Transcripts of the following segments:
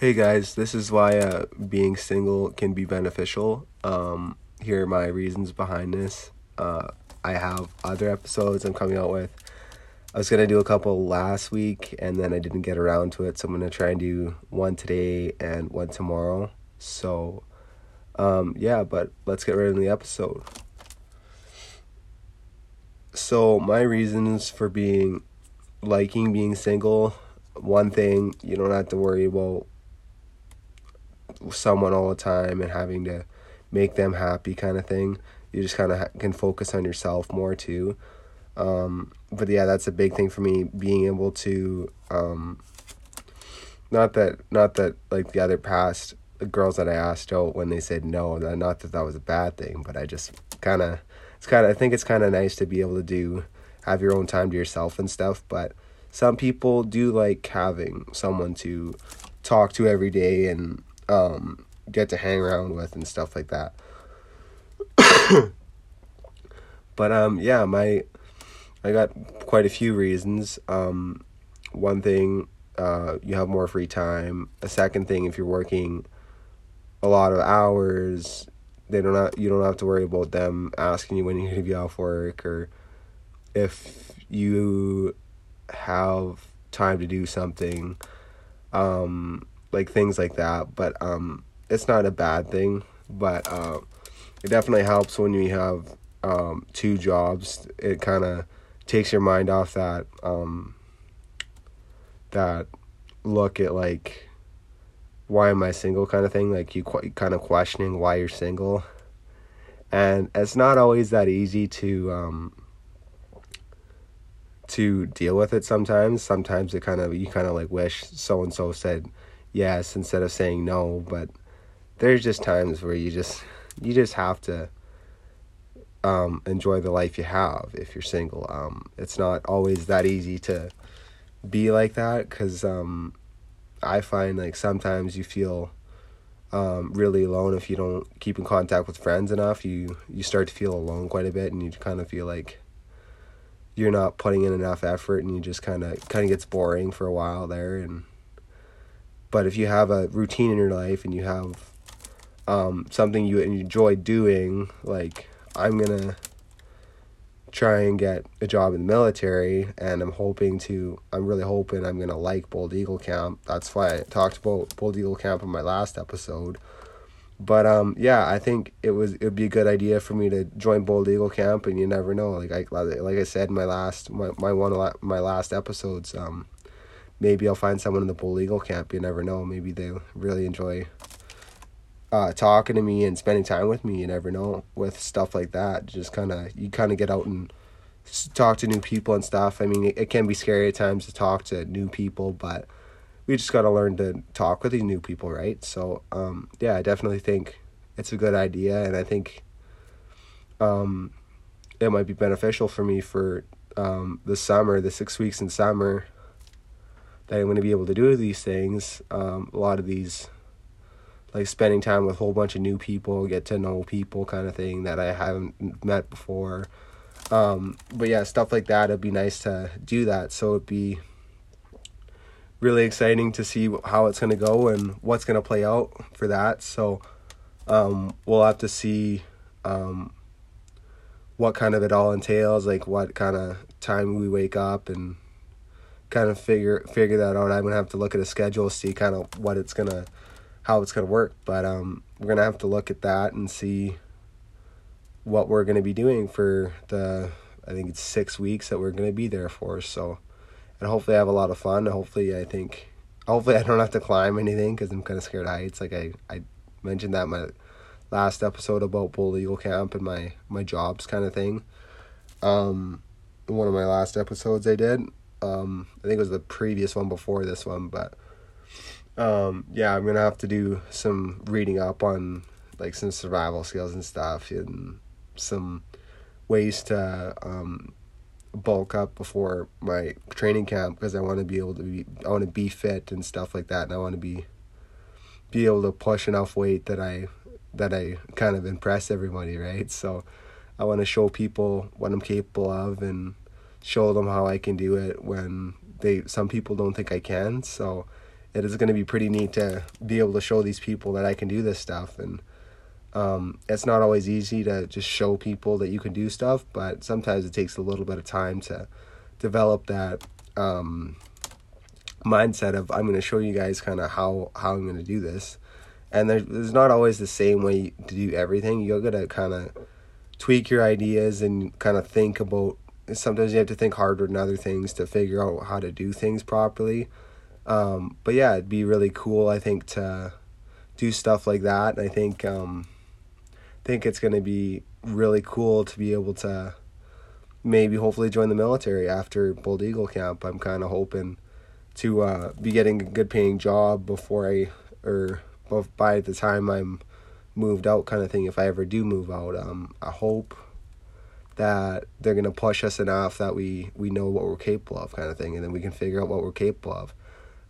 Hey guys, this is why uh, being single can be beneficial. Um, here are my reasons behind this. Uh, I have other episodes I'm coming out with. I was gonna do a couple last week and then I didn't get around to it, so I'm gonna try and do one today and one tomorrow. So, um, yeah, but let's get right into the episode. So, my reasons for being liking being single one thing you don't have to worry about someone all the time and having to make them happy kind of thing. You just kind of ha- can focus on yourself more too. Um, but yeah, that's a big thing for me being able to um, not that not that like the other past girls that I asked out when they said no, not that that was a bad thing, but I just kind of it's kind of I think it's kind of nice to be able to do have your own time to yourself and stuff, but some people do like having someone to talk to every day and um, get to hang around with and stuff like that. but um, yeah, my I got quite a few reasons. Um, one thing, uh, you have more free time. A second thing, if you're working a lot of hours, they don't have, you don't have to worry about them asking you when you're gonna be off work or if you have time to do something. Um, like things like that. But um, it's not a bad thing. But uh, it definitely helps when you have um, two jobs. It kind of takes your mind off that um, that look at like why am I single kind of thing. Like you qu- kind of questioning why you're single, and it's not always that easy to. Um, to deal with it sometimes sometimes it kind of you kind of like wish so and so said yes instead of saying no but there's just times where you just you just have to um, enjoy the life you have if you're single. Um, it's not always that easy to be like that because um, i find like sometimes you feel um, really alone if you don't keep in contact with friends enough. You you start to feel alone quite a bit and you kind of feel like you're not putting in enough effort and you just kind of kind of gets boring for a while there and but if you have a routine in your life and you have um, something you enjoy doing, like I'm gonna try and get a job in the military, and I'm hoping to. I'm really hoping I'm gonna like Bold Eagle Camp. That's why I talked about Bold Eagle Camp in my last episode. But um, yeah, I think it was it'd be a good idea for me to join Bold Eagle Camp, and you never know. Like I like I said my last my my one my last episodes. Um, maybe I'll find someone in the Bold Eagle camp. You never know. Maybe they really enjoy uh, talking to me and spending time with me. You never know with stuff like that. Just kind of you kind of get out and talk to new people and stuff. I mean, it, it can be scary at times to talk to new people, but we just got to learn to talk with these new people, right? So, um, yeah, I definitely think it's a good idea, and I think um, it might be beneficial for me for um, the summer, the six weeks in summer that I'm going to be able to do these things. Um, a lot of these, like spending time with a whole bunch of new people, get to know people kind of thing that I haven't met before. Um, but yeah, stuff like that, it'd be nice to do that. So it'd be really exciting to see how it's going to go and what's going to play out for that. So um, we'll have to see um, what kind of it all entails, like what kind of time we wake up and kind of figure figure that out. I'm gonna have to look at a schedule, see kind of what it's gonna, how it's gonna work. But um, we're gonna have to look at that and see what we're gonna be doing for the. I think it's six weeks that we're gonna be there for. So, and hopefully I have a lot of fun. Hopefully I think, hopefully I don't have to climb anything because I'm kind of scared of heights. Like I I mentioned that my last episode about Bold Eagle Camp and my my jobs kind of thing. Um, one of my last episodes I did um, I think it was the previous one before this one, but um, yeah, I'm gonna have to do some reading up on like some survival skills and stuff, and some ways to um, bulk up before my training camp because I want to be able to be I want to be fit and stuff like that, and I want to be be able to push enough weight that I that I kind of impress everybody, right? So I want to show people what I'm capable of and show them how I can do it when they some people don't think I can. So it is going to be pretty neat to be able to show these people that I can do this stuff and um, it's not always easy to just show people that you can do stuff, but sometimes it takes a little bit of time to develop that um, mindset of I'm going to show you guys kind of how how I'm going to do this. And there's, there's not always the same way to do everything. You're going to kind of tweak your ideas and kind of think about sometimes you have to think harder than other things to figure out how to do things properly. Um, but yeah, it'd be really cool, I think, to do stuff like that. I think um, think it's going to be really cool to be able to maybe hopefully join the military after Bold Eagle camp. I'm kind of hoping to uh, be getting a good paying job before I or by the time I'm moved out kind of thing if I ever do move out. Um, I hope that they're gonna push us enough that we we know what we're capable of kind of thing and then we can figure out what we're capable of.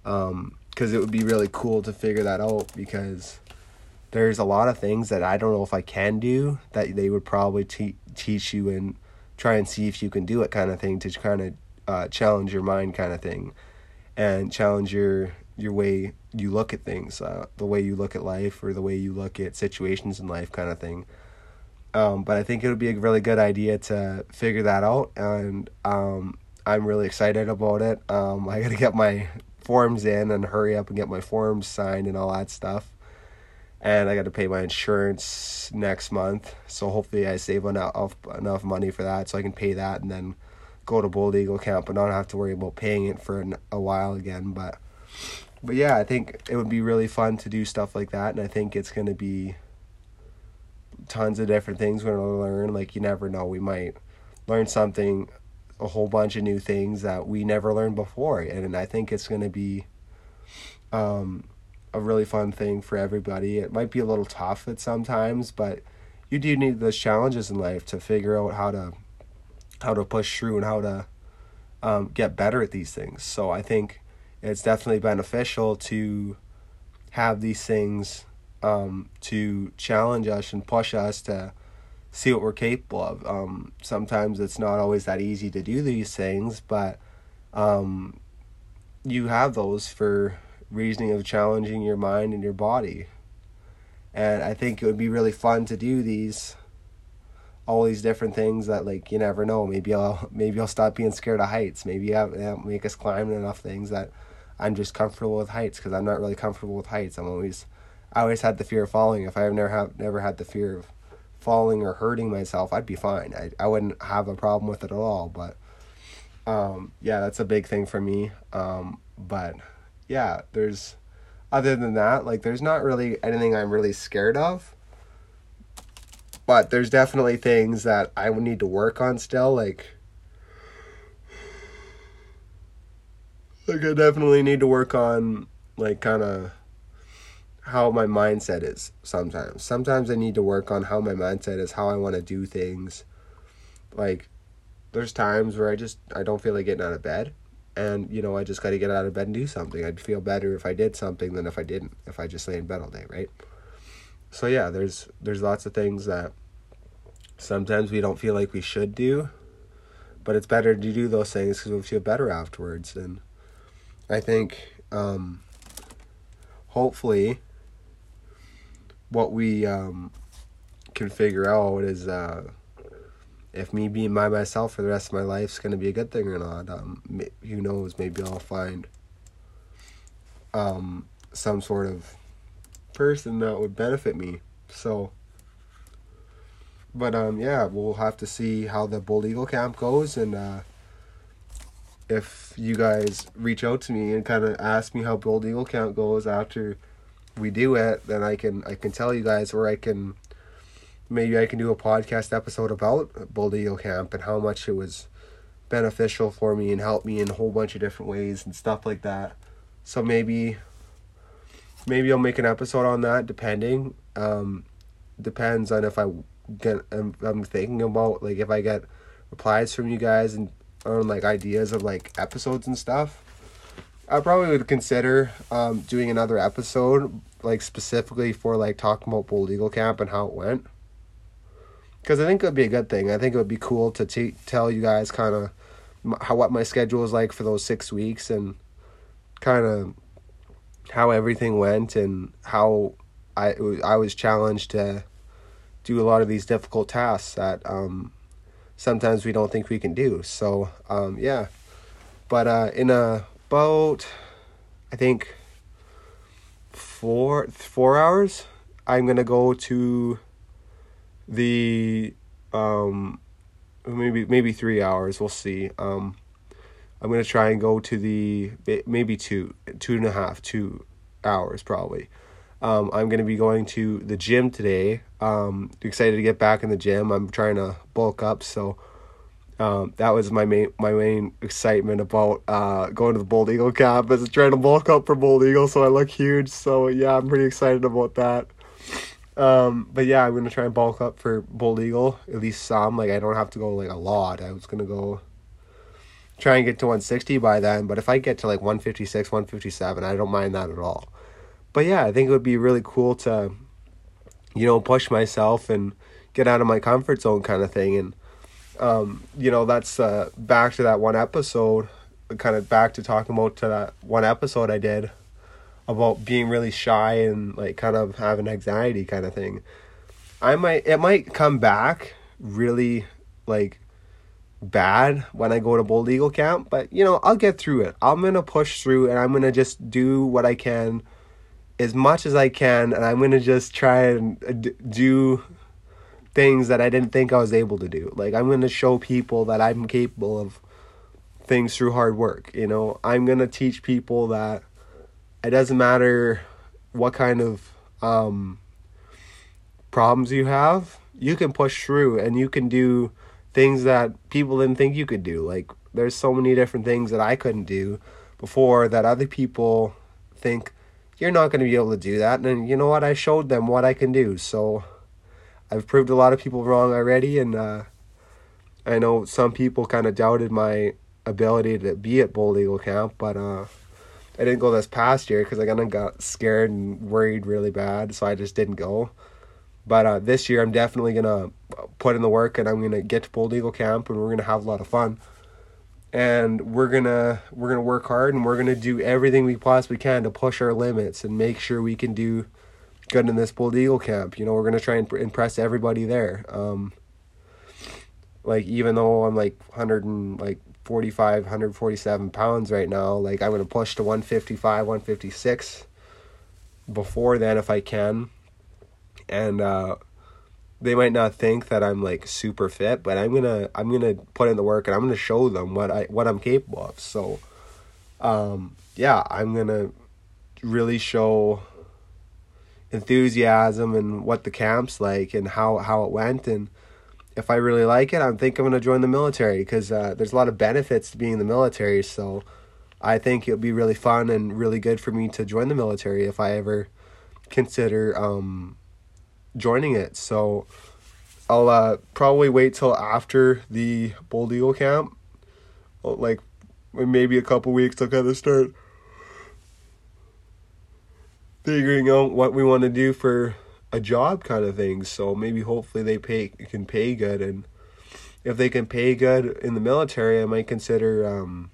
Because um, it would be really cool to figure that out because there's a lot of things that I don't know if I can do that they would probably te- teach you and try and see if you can do it kind of thing to kind of uh, challenge your mind kind of thing and challenge your your way you look at things uh, the way you look at life or the way you look at situations in life kind of thing um, but I think it would be a really good idea to figure that out and um, I'm really excited about it um, I gotta get my forms in and hurry up and get my forms signed and all that stuff and I got to pay my insurance next month. So hopefully I save enough enough money for that, so I can pay that and then go to Bold Eagle Camp and not have to worry about paying it for an, a while again. But but yeah, I think it would be really fun to do stuff like that, and I think it's gonna be tons of different things we're gonna learn. Like you never know, we might learn something, a whole bunch of new things that we never learned before, and I think it's gonna be. Um, a really fun thing for everybody. It might be a little tough at sometimes, but you do need those challenges in life to figure out how to how to push through and how to um, get better at these things. So I think it's definitely beneficial to have these things um, to challenge us and push us to see what we're capable of. Um, sometimes it's not always that easy to do these things, but um, you have those for reasoning of challenging your mind and your body. And I think it would be really fun to do these all these different things that like you never know. Maybe I'll maybe I'll stop being scared of heights. Maybe I'll, make us climb enough things that I'm just comfortable with heights because I'm not really comfortable with heights. I'm always I always had the fear of falling. If I have never have never had the fear of falling or hurting myself, I'd be fine. I I wouldn't have a problem with it at all. But um, yeah, that's a big thing for me. Um, but yeah, there's other than that, like there's not really anything I'm really scared of. But there's definitely things that I would need to work on still, like like I definitely need to work on like kind of how my mindset is sometimes. Sometimes I need to work on how my mindset is, how I want to do things. Like there's times where I just I don't feel like getting out of bed and you know i just got to get out of bed and do something i'd feel better if i did something than if i didn't if i just lay in bed all day right so yeah there's there's lots of things that sometimes we don't feel like we should do but it's better to do those things because we feel better afterwards and i think um, hopefully what we um, can figure out is uh, if me being by myself for the rest of my life is going to be a good thing or not. Um, who knows? Maybe I'll find um, some sort of person that would benefit me. So, but um, yeah, we'll have to see how the Bold Eagle camp goes, and uh, if you guys reach out to me and kind of ask me how Bold Eagle camp goes after we do it, then I can I can tell you guys where I can maybe I can do a podcast episode about Bold Eagle Camp and how much it was beneficial for me and helped me in a whole bunch of different ways and stuff like that. So maybe maybe I'll make an episode on that depending. Um, depends on if I get I'm, I'm thinking about like if I get replies from you guys and on like ideas of like episodes and stuff. I probably would consider um, doing another episode like specifically for like talking about Bold Eagle Camp and how it went because I think it would be a good thing. I think it would be cool to t- tell you guys kind of how what my schedule is like for those six weeks and kind of how everything went and how I I was challenged to do a lot of these difficult tasks that um, sometimes we don't think we can do. So um, yeah, but uh, in a, about I think four four hours, I'm gonna go to the um, maybe maybe three hours. We'll see. Um, I'm gonna try and go to the maybe two two and a half two hours probably. Um, I'm gonna be going to the gym today. Um, excited to get back in the gym. I'm trying to bulk up, so um, that was my main my main excitement about uh, going to the Bold Eagle camp is trying to bulk up for Bold Eagle, so I look huge. So yeah, I'm pretty excited about that. Um, but yeah, I'm gonna try and bulk up for Bold Eagle at least some. Like I don't have to go like a lot. I was gonna go try and get to 160 by then. But if I get to like 156, 157, I don't mind that at all. But yeah, I think it would be really cool to, you know, push myself and get out of my comfort zone kind of thing. And, um, you know, that's uh, back to that one episode, kind of back to talking about to that one episode I did about being really shy and like kind of having anxiety kind of thing. I might, it might come back really like bad when I go to Bold Eagle camp, but you know, I'll get through it. I'm going to push through and I'm going to just do what I can as much as I can and I'm going to just try and uh, do things that I didn't think I was able to do. Like I'm going to show people that I'm capable of things through hard work, you know. I'm going to teach people that it doesn't matter what kind of um problems you have, you can push through and you can do things that people didn't think you could do. Like there's so many different things that I couldn't do before that other people think you're not going to be able to do that. And you know what? I showed them what I can do. So I've proved a lot of people wrong already. And uh, I know some people kind of doubted my ability to be at Bold Eagle Camp, but uh, I didn't go this past year because I kind of got scared and worried really bad. So I just didn't go. But uh, this year, I'm definitely gonna put in the work, and I'm gonna get to Bold Eagle Camp, and we're gonna have a lot of fun. And we're gonna we're gonna work hard, and we're gonna do everything we possibly can to push our limits and make sure we can do good in this Bold Eagle Camp. You know, we're gonna try and impress everybody there. Um, like even though I'm like hundred and like 45, 147 pounds right now, like I'm gonna push to one fifty five, one fifty six. Before then, if I can and uh, they might not think that I'm like super fit, but I'm gonna I'm gonna put in the work and I'm gonna show them what I what I'm capable of. So, um, yeah, I'm gonna really show enthusiasm and what the camp's like and how how it went and if I really like it, I think I'm gonna join the military because uh, there's a lot of benefits to being in the military. So, I think it'll be really fun and really good for me to join the military if I ever consider um joining it. So I'll uh, probably wait till after the Bold Eagle camp, like maybe a couple weeks to kind of start figuring out what we want to do for a job kind of thing. So maybe hopefully they pay can pay good, and if they can pay good in the military, I might consider um,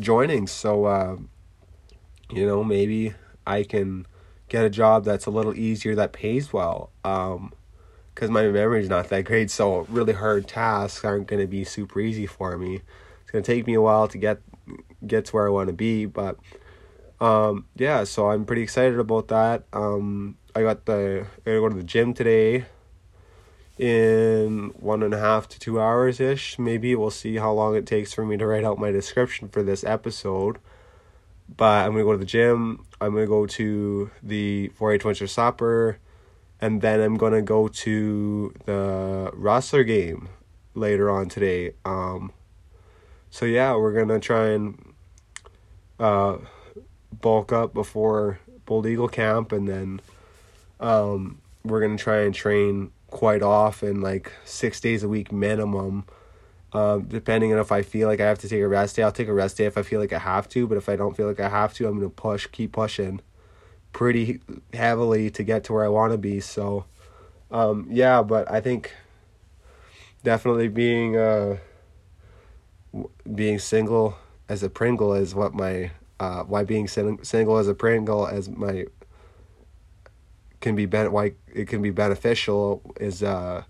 joining. So uh, you know maybe I can get a job that's a little easier that pays well. Um, because my memory's not that great, so really hard tasks aren't going to be super easy for me. It's going to take me a while to get get to where I want to be, but um, yeah, so I'm pretty excited about that. Um, I got the I gotta go to the gym today in one and a half to two hours ish. Maybe we'll see how long it takes for me to write out my description for this episode. But I'm gonna go to the gym. I'm gonna go to the 4-H Winter Supper, and then I'm gonna go to the Rustler game later on today. Um, so yeah, we're gonna try and uh, bulk up before Bold Eagle camp, and then um, we're gonna try and train quite often, like six days a week minimum um, depending on if I feel like I have to take a rest day, I'll take a rest day if I feel like I have to. But if I don't feel like I have to, I'm gonna push, keep pushing, pretty heavily to get to where I want to be. So, um, yeah. But I think definitely being uh, being single as a Pringle is what my uh, why being sing- single as a Pringle as my can be ben- why it can be beneficial is uh,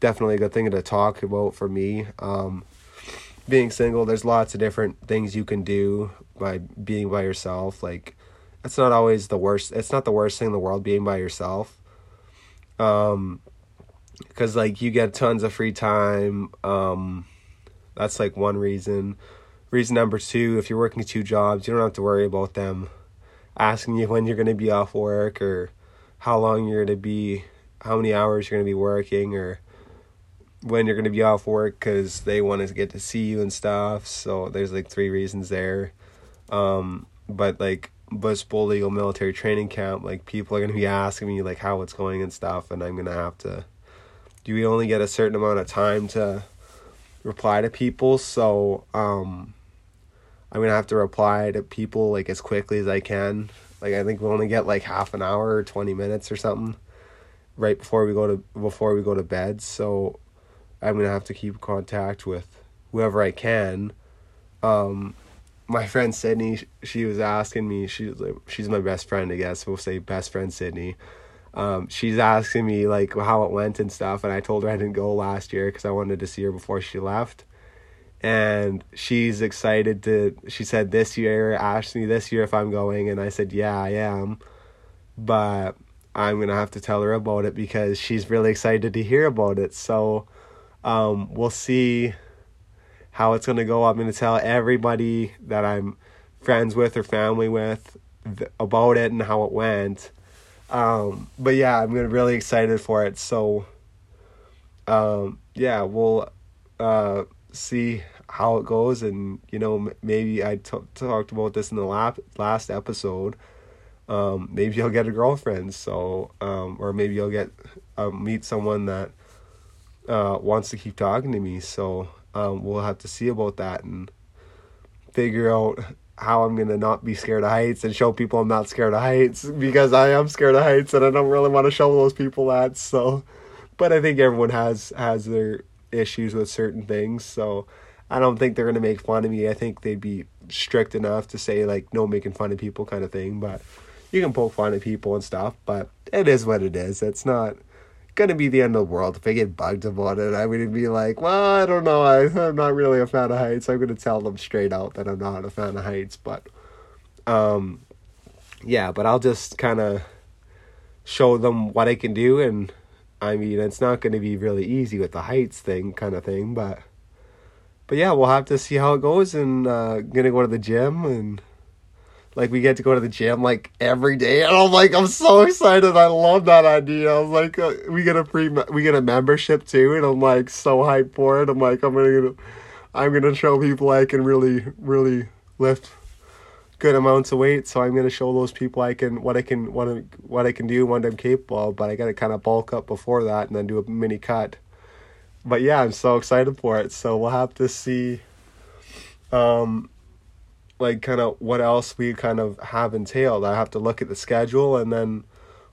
definitely a good thing to talk about for me. Um, being single, there's lots of different things you can do by being by yourself. Like, it's not always the worst. It's not the worst thing in the world being by yourself. Um, because like you get tons of free time. Um, that's like one reason. Reason number two, if you're working two jobs, you don't have to worry about them asking you when you're going to be off work or how long you're going to be, how many hours you're going to be working, or when you're going to be off work because they want to get to see you and stuff. So there's like three reasons there. Um, but like Bush Bold Eagle Military Training Camp, like people are going to be asking me like how it's going and stuff, and I'm going to have to. Do we only get a certain amount of time to reply to people? So um, I'm gonna have to reply to people like as quickly as I can. Like I think we only get like half an hour or twenty minutes or something right before we go to before we go to bed. So I'm gonna have to keep contact with whoever I can. Um, my friend Sydney, she was asking me. She's like, she's my best friend, I guess. We'll say best friend Sydney. Um, she's asking me like how it went and stuff, and I told her I didn't go last year because I wanted to see her before she left. And she's excited to. She said this year, asked me this year if I'm going, and I said yeah, I am. But I'm gonna have to tell her about it because she's really excited to hear about it. So um, we'll see how it's gonna go. I'm gonna tell everybody that I'm friends with or family with th- about it and how it went. Um, but yeah, I'm gonna really excited for it. So um, yeah, we'll uh, see how it goes, and you know maybe I t- talked about this in the lap- last episode. Um, maybe you'll get a girlfriend, so um, or maybe you'll get uh, meet someone that uh, wants to keep talking to me. So um, we'll have to see about that and figure out how I'm gonna not be scared of heights and show people I'm not scared of heights because I am scared of heights and I don't really want to show those people that. So, but I think everyone has has their issues with certain things. So I don't think they're gonna make fun of me. I think they'd be strict enough to say like no making fun of people kind of thing. But you can poke fun at people and stuff. But it is what it is. It's not gonna be the end of the world if I get bugged about it. I would be like, well, I don't know. I, I'm not really a fan of heights. I'm gonna tell them straight out that I'm not a fan of heights. But, um, yeah. But I'll just kind of show them what I can do, and I mean, it's not gonna be really easy with the heights thing, kind of thing. But, but yeah, we'll have to see how it goes, and uh, gonna go to the gym and like we get to go to the gym like every day and i'm like i'm so excited. I love that idea. I was like uh, we get a free we get a membership too and i'm like so hyped for it. I'm like i'm gonna i'm gonna show people i can really really lift good amounts of weight. So i'm gonna show those people i can what i can what, I, what i can do what i'm capable but i gotta kind of bulk up before that and then do a mini cut but yeah i'm so excited for it so we'll have to see um like kind of what else we kind of have entailed. I have to look at the schedule and then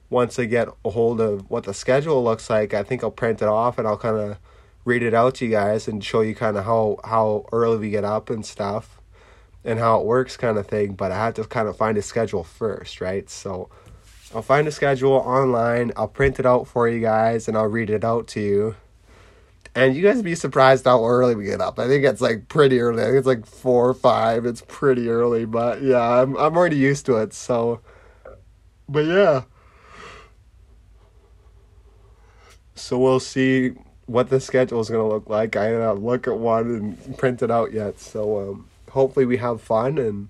once I get a hold of what the schedule looks like, I think I'll print it off and I'll kind of read it out to you guys and show you kind of how how early we get up and stuff and how it works kind of thing, but I have to kind of find a schedule first, right? So I'll find a schedule online, I'll print it out for you guys and I'll read it out to you and you guys be surprised how early we get up. I think it's like pretty early. I think it's like four or five. It's pretty early, but yeah, I'm I'm already used to it. So, but yeah. So we'll see what the schedule is gonna look like. I haven't look at one and print it out yet. So um, hopefully we have fun and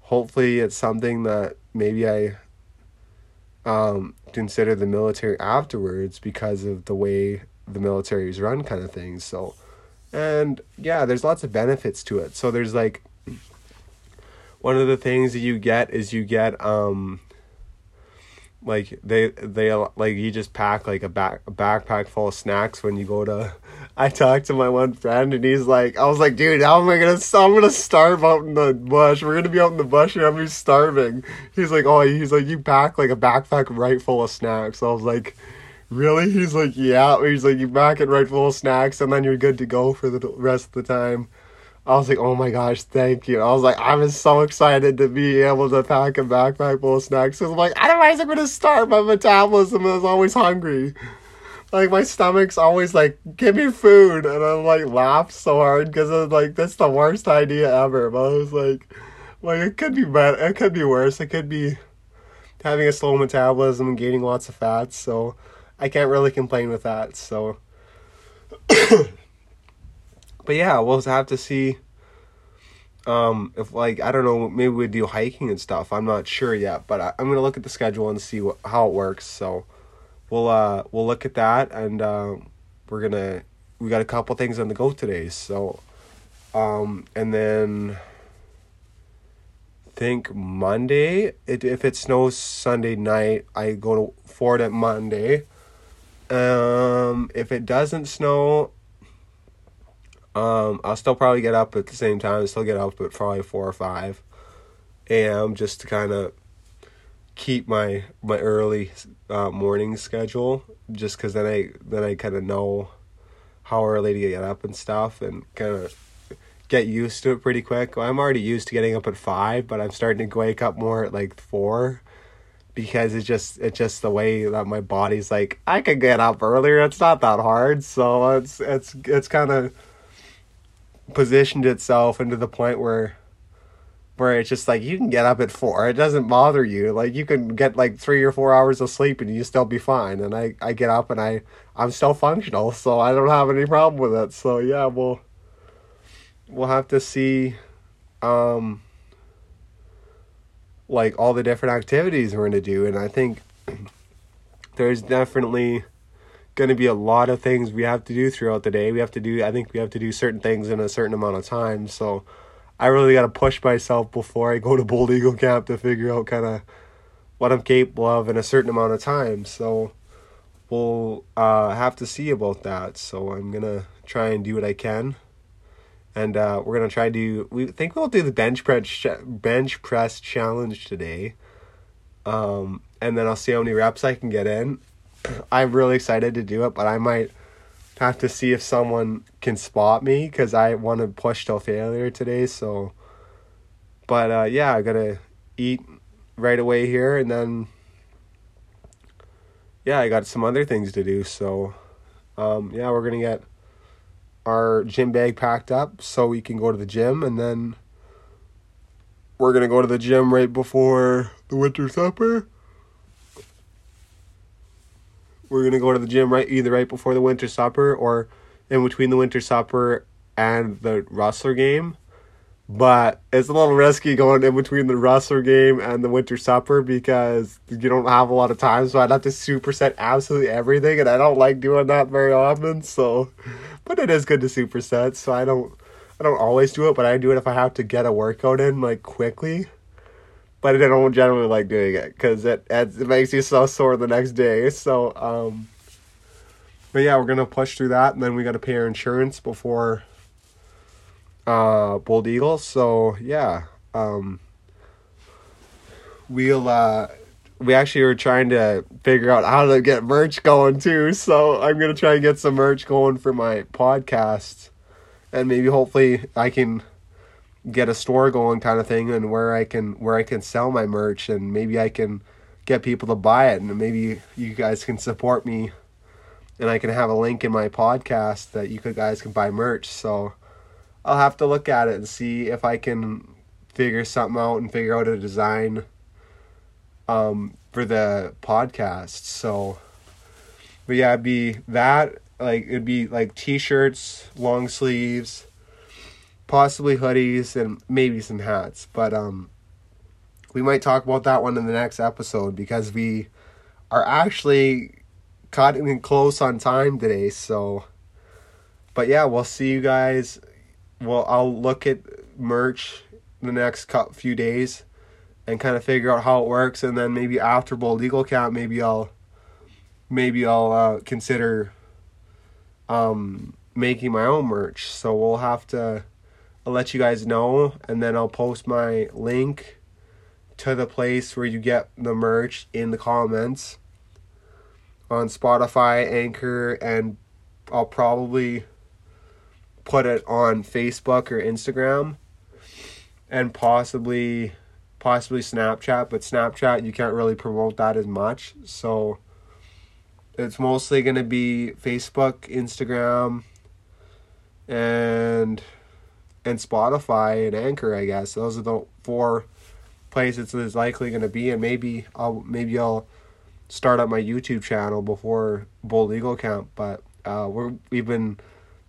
hopefully it's something that maybe I um, consider the military afterwards because of the way the military run kind of thing. So, and yeah, there's lots of benefits to it. So there's like one of the things that you get is you get um like they they like you just pack like a back a backpack full of snacks when you go to I talked to my one friend and he's like I was like dude how am I gonna I'm gonna starve out in the bush we're gonna be out in the bush and I'm gonna be starving he's like oh he's like you pack like a backpack right full of snacks I was like really? He's like, yeah. He's like, you back it right full of snacks, and then you're good to go for the rest of the time. I was like, oh my gosh, thank you. I was like, I was so excited to be able to pack a backpack full of snacks. Cause I'm like, otherwise I'm gonna start. My metabolism is always hungry. Like my stomach's always like, give me food, and I'm like laughed so hard because it's like that's the worst idea ever. But I was like, like it could be better. It could be worse. It could be having a slow metabolism and gaining lots of fats. So I can't really complain with that. So. but yeah, we'll have to see. Um, if like I don't know, maybe we do hiking and stuff. I'm not sure yet, but I, am gonna look at the schedule and see what, how it works. So we'll uh we'll look at that and uh, we're gonna we got a couple things on the go today. So um and then think Monday. It, if it snows Sunday night, I go to Fort at Monday. Um, if it doesn't snow, um, I'll still probably get up at the same time. I'll still get up at probably four or five a.m. just to kind of keep my my early uh, morning schedule. Just because then I then I kind of know how early to get up and stuff, and kind of get used to it pretty quick. I'm already used to getting up at five, but I'm starting to wake up more at like four because it's just it's just the way that my body's like I can get up earlier. It's not that hard, so it's it's it's kind of positioned itself into the point where where it's just like you can get up at four it doesn't bother you like you can get like three or four hours of sleep and you still be fine and i i get up and i i'm still functional so i don't have any problem with it so yeah we'll we'll have to see um like all the different activities we're going to do and i think there's definitely going to be a lot of things we have to do throughout the day. We have to do, I think we have to do certain things in a certain amount of time. So I really got to push myself before I go to Bold Eagle Camp to figure out kind of what I'm capable of in a certain amount of time. So we'll uh, have to see about that. So I'm going to try and do what I can. And uh, we're gonna try to. Do we think we'll do the bench press bench press challenge today, um, and then I'll see how many reps I can get in I'm really excited to do it, but I might have to see if someone can spot me because I want to push till failure today. So, but uh, yeah, I gotta eat right away here, and then yeah, I got some other things to do. So, um, yeah, we're gonna get our gym bag packed up so we can go to the gym, and then we're gonna go to the gym right before the winter supper we're gonna go to the gym right either right before the winter supper or in between the winter supper and the Rustler game. But it's a little risky going in between the Rustler game and the winter supper because you don't have a lot of time. So I'd have to superset absolutely everything, and I don't like doing that very often. So, but it is good to superset. So I don't, I don't always do it, but I do it if I have to get a workout in like quickly but I don't generally like doing it because it it makes you so sore the next day. So, um, but yeah, we're gonna push through that, and then we got to pay our insurance before uh, Bold Eagle. So yeah, um, we'll uh, we actually were trying to figure out how to get merch going too. So I'm gonna try and get some merch going for my podcast, and maybe hopefully I can get a store going kind of thing and where I can where I can sell my merch and maybe I can get people to buy it and maybe you guys can support me and I can have a link in my podcast that you guys can buy merch. So I'll have to look at it and see if I can figure something out and figure out a design um for the podcast. So but yeah, it'd be that like it'd be like t-shirts, long sleeves, possibly hoodies and maybe some hats. But um, we might talk about that one in the next episode because we are actually cutting close on time today. So, but yeah, we'll see you guys. Well, I'll look at merch the next few days and kind of figure out how it works, and then maybe after Bold Eagle Camp, maybe I'll maybe I'll uh, consider um making my own merch. So we'll have to I'll let you guys know, and then I'll post my link to the place where you get the merch in the comments on Spotify, Anchor, and I'll probably put it on Facebook or Instagram and possibly possibly Snapchat, but Snapchat you can't really promote that as much. So it's mostly going to be Facebook, Instagram and and Spotify and Anchor, I guess. Those are the four places it's likely going to be and maybe I'll maybe I'll start up my YouTube channel before Bold Eagle Camp, but uh, we're we've been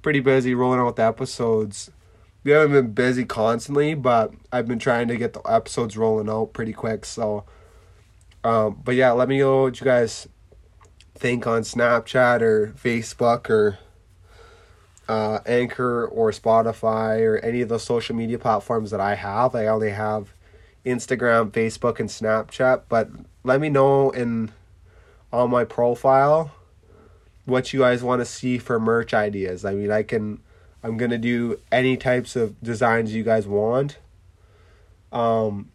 pretty busy rolling out the episodes. We haven't been busy constantly, but I've been trying to get the episodes rolling out pretty quick. So, um, but yeah, let me know what you guys think on Snapchat or Facebook or uh, Anchor or Spotify or any of the social media platforms that I have. I only have Instagram, Facebook, and Snapchat. But let me know in on my profile what you guys want to see for merch ideas. I mean, I can I'm to do any types of designs you guys want. Um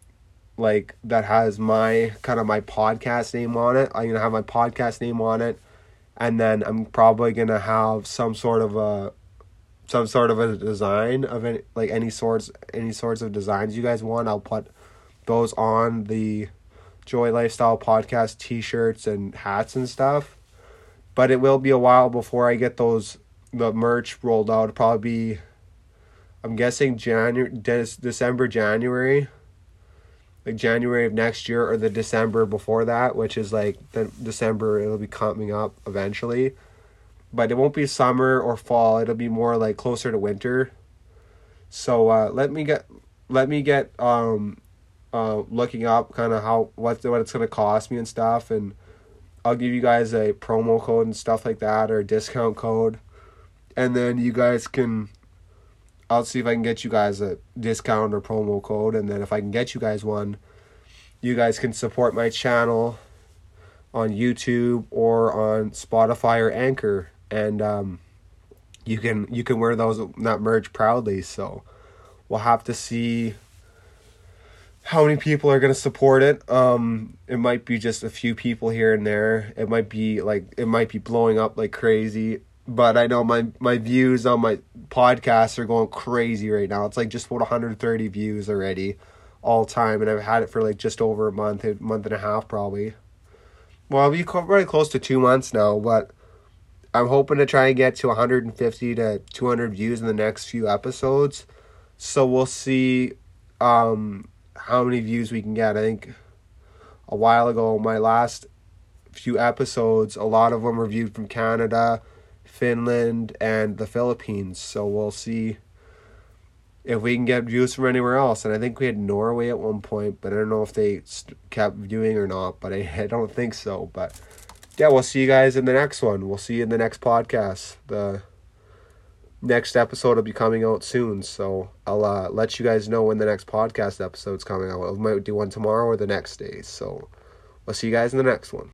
like that has my kind of my podcast name on it. I'm to have my podcast name on it and then I'm probably to have some sort of a some sort of a design of any like any sorts any sorts of designs you guys want. I'll put those on the Joy Lifestyle podcast t-shirts and hats and stuff. But it will be a while before I get those the merch rolled out. Probably be I'm guessing January December January. Like January of next year or the December before that, which is like the December it'll be coming up eventually. But it won't be summer or fall. It'll be more like closer to winter. So uh, let me get let me get um uh, looking up kind of how what what it's gonna cost me and stuff, and I'll give you guys a promo code and stuff like that or a discount code, and then you guys can. I'll see if I can get you guys a discount or promo code, and then if I can get you guys one, you guys can support my channel on YouTube or on Spotify or Anchor, and um, you can you can wear those that merch proudly. So we'll have to see how many people are going to support it. Um, it might be just a few people here and there. It might be like it might be blowing up like crazy. But I know my my views on my podcast are going crazy right now. It's like just about 130 views already, all time, and I've had it for like just over a month, a month and a half probably. Well, be very close to two months now, but I'm hoping to try and get to 150 to 200 views in the next few episodes. So we'll see. Um, how many views we can get. I think a while ago, my last few episodes, a lot of them were viewed from Canada, Finland, and the Philippines. So we'll see if we can get views from anywhere else. And I think we had Norway at one point, but I don't know if they kept viewing or not. But I, I don't think so. But yeah, we'll see you guys in the next one. We'll see you in the next podcast. The next episode will be coming out soon. So I'll uh, let you guys know when the next podcast episode's coming out. We might do one tomorrow or the next day. So we'll see you guys in the next one.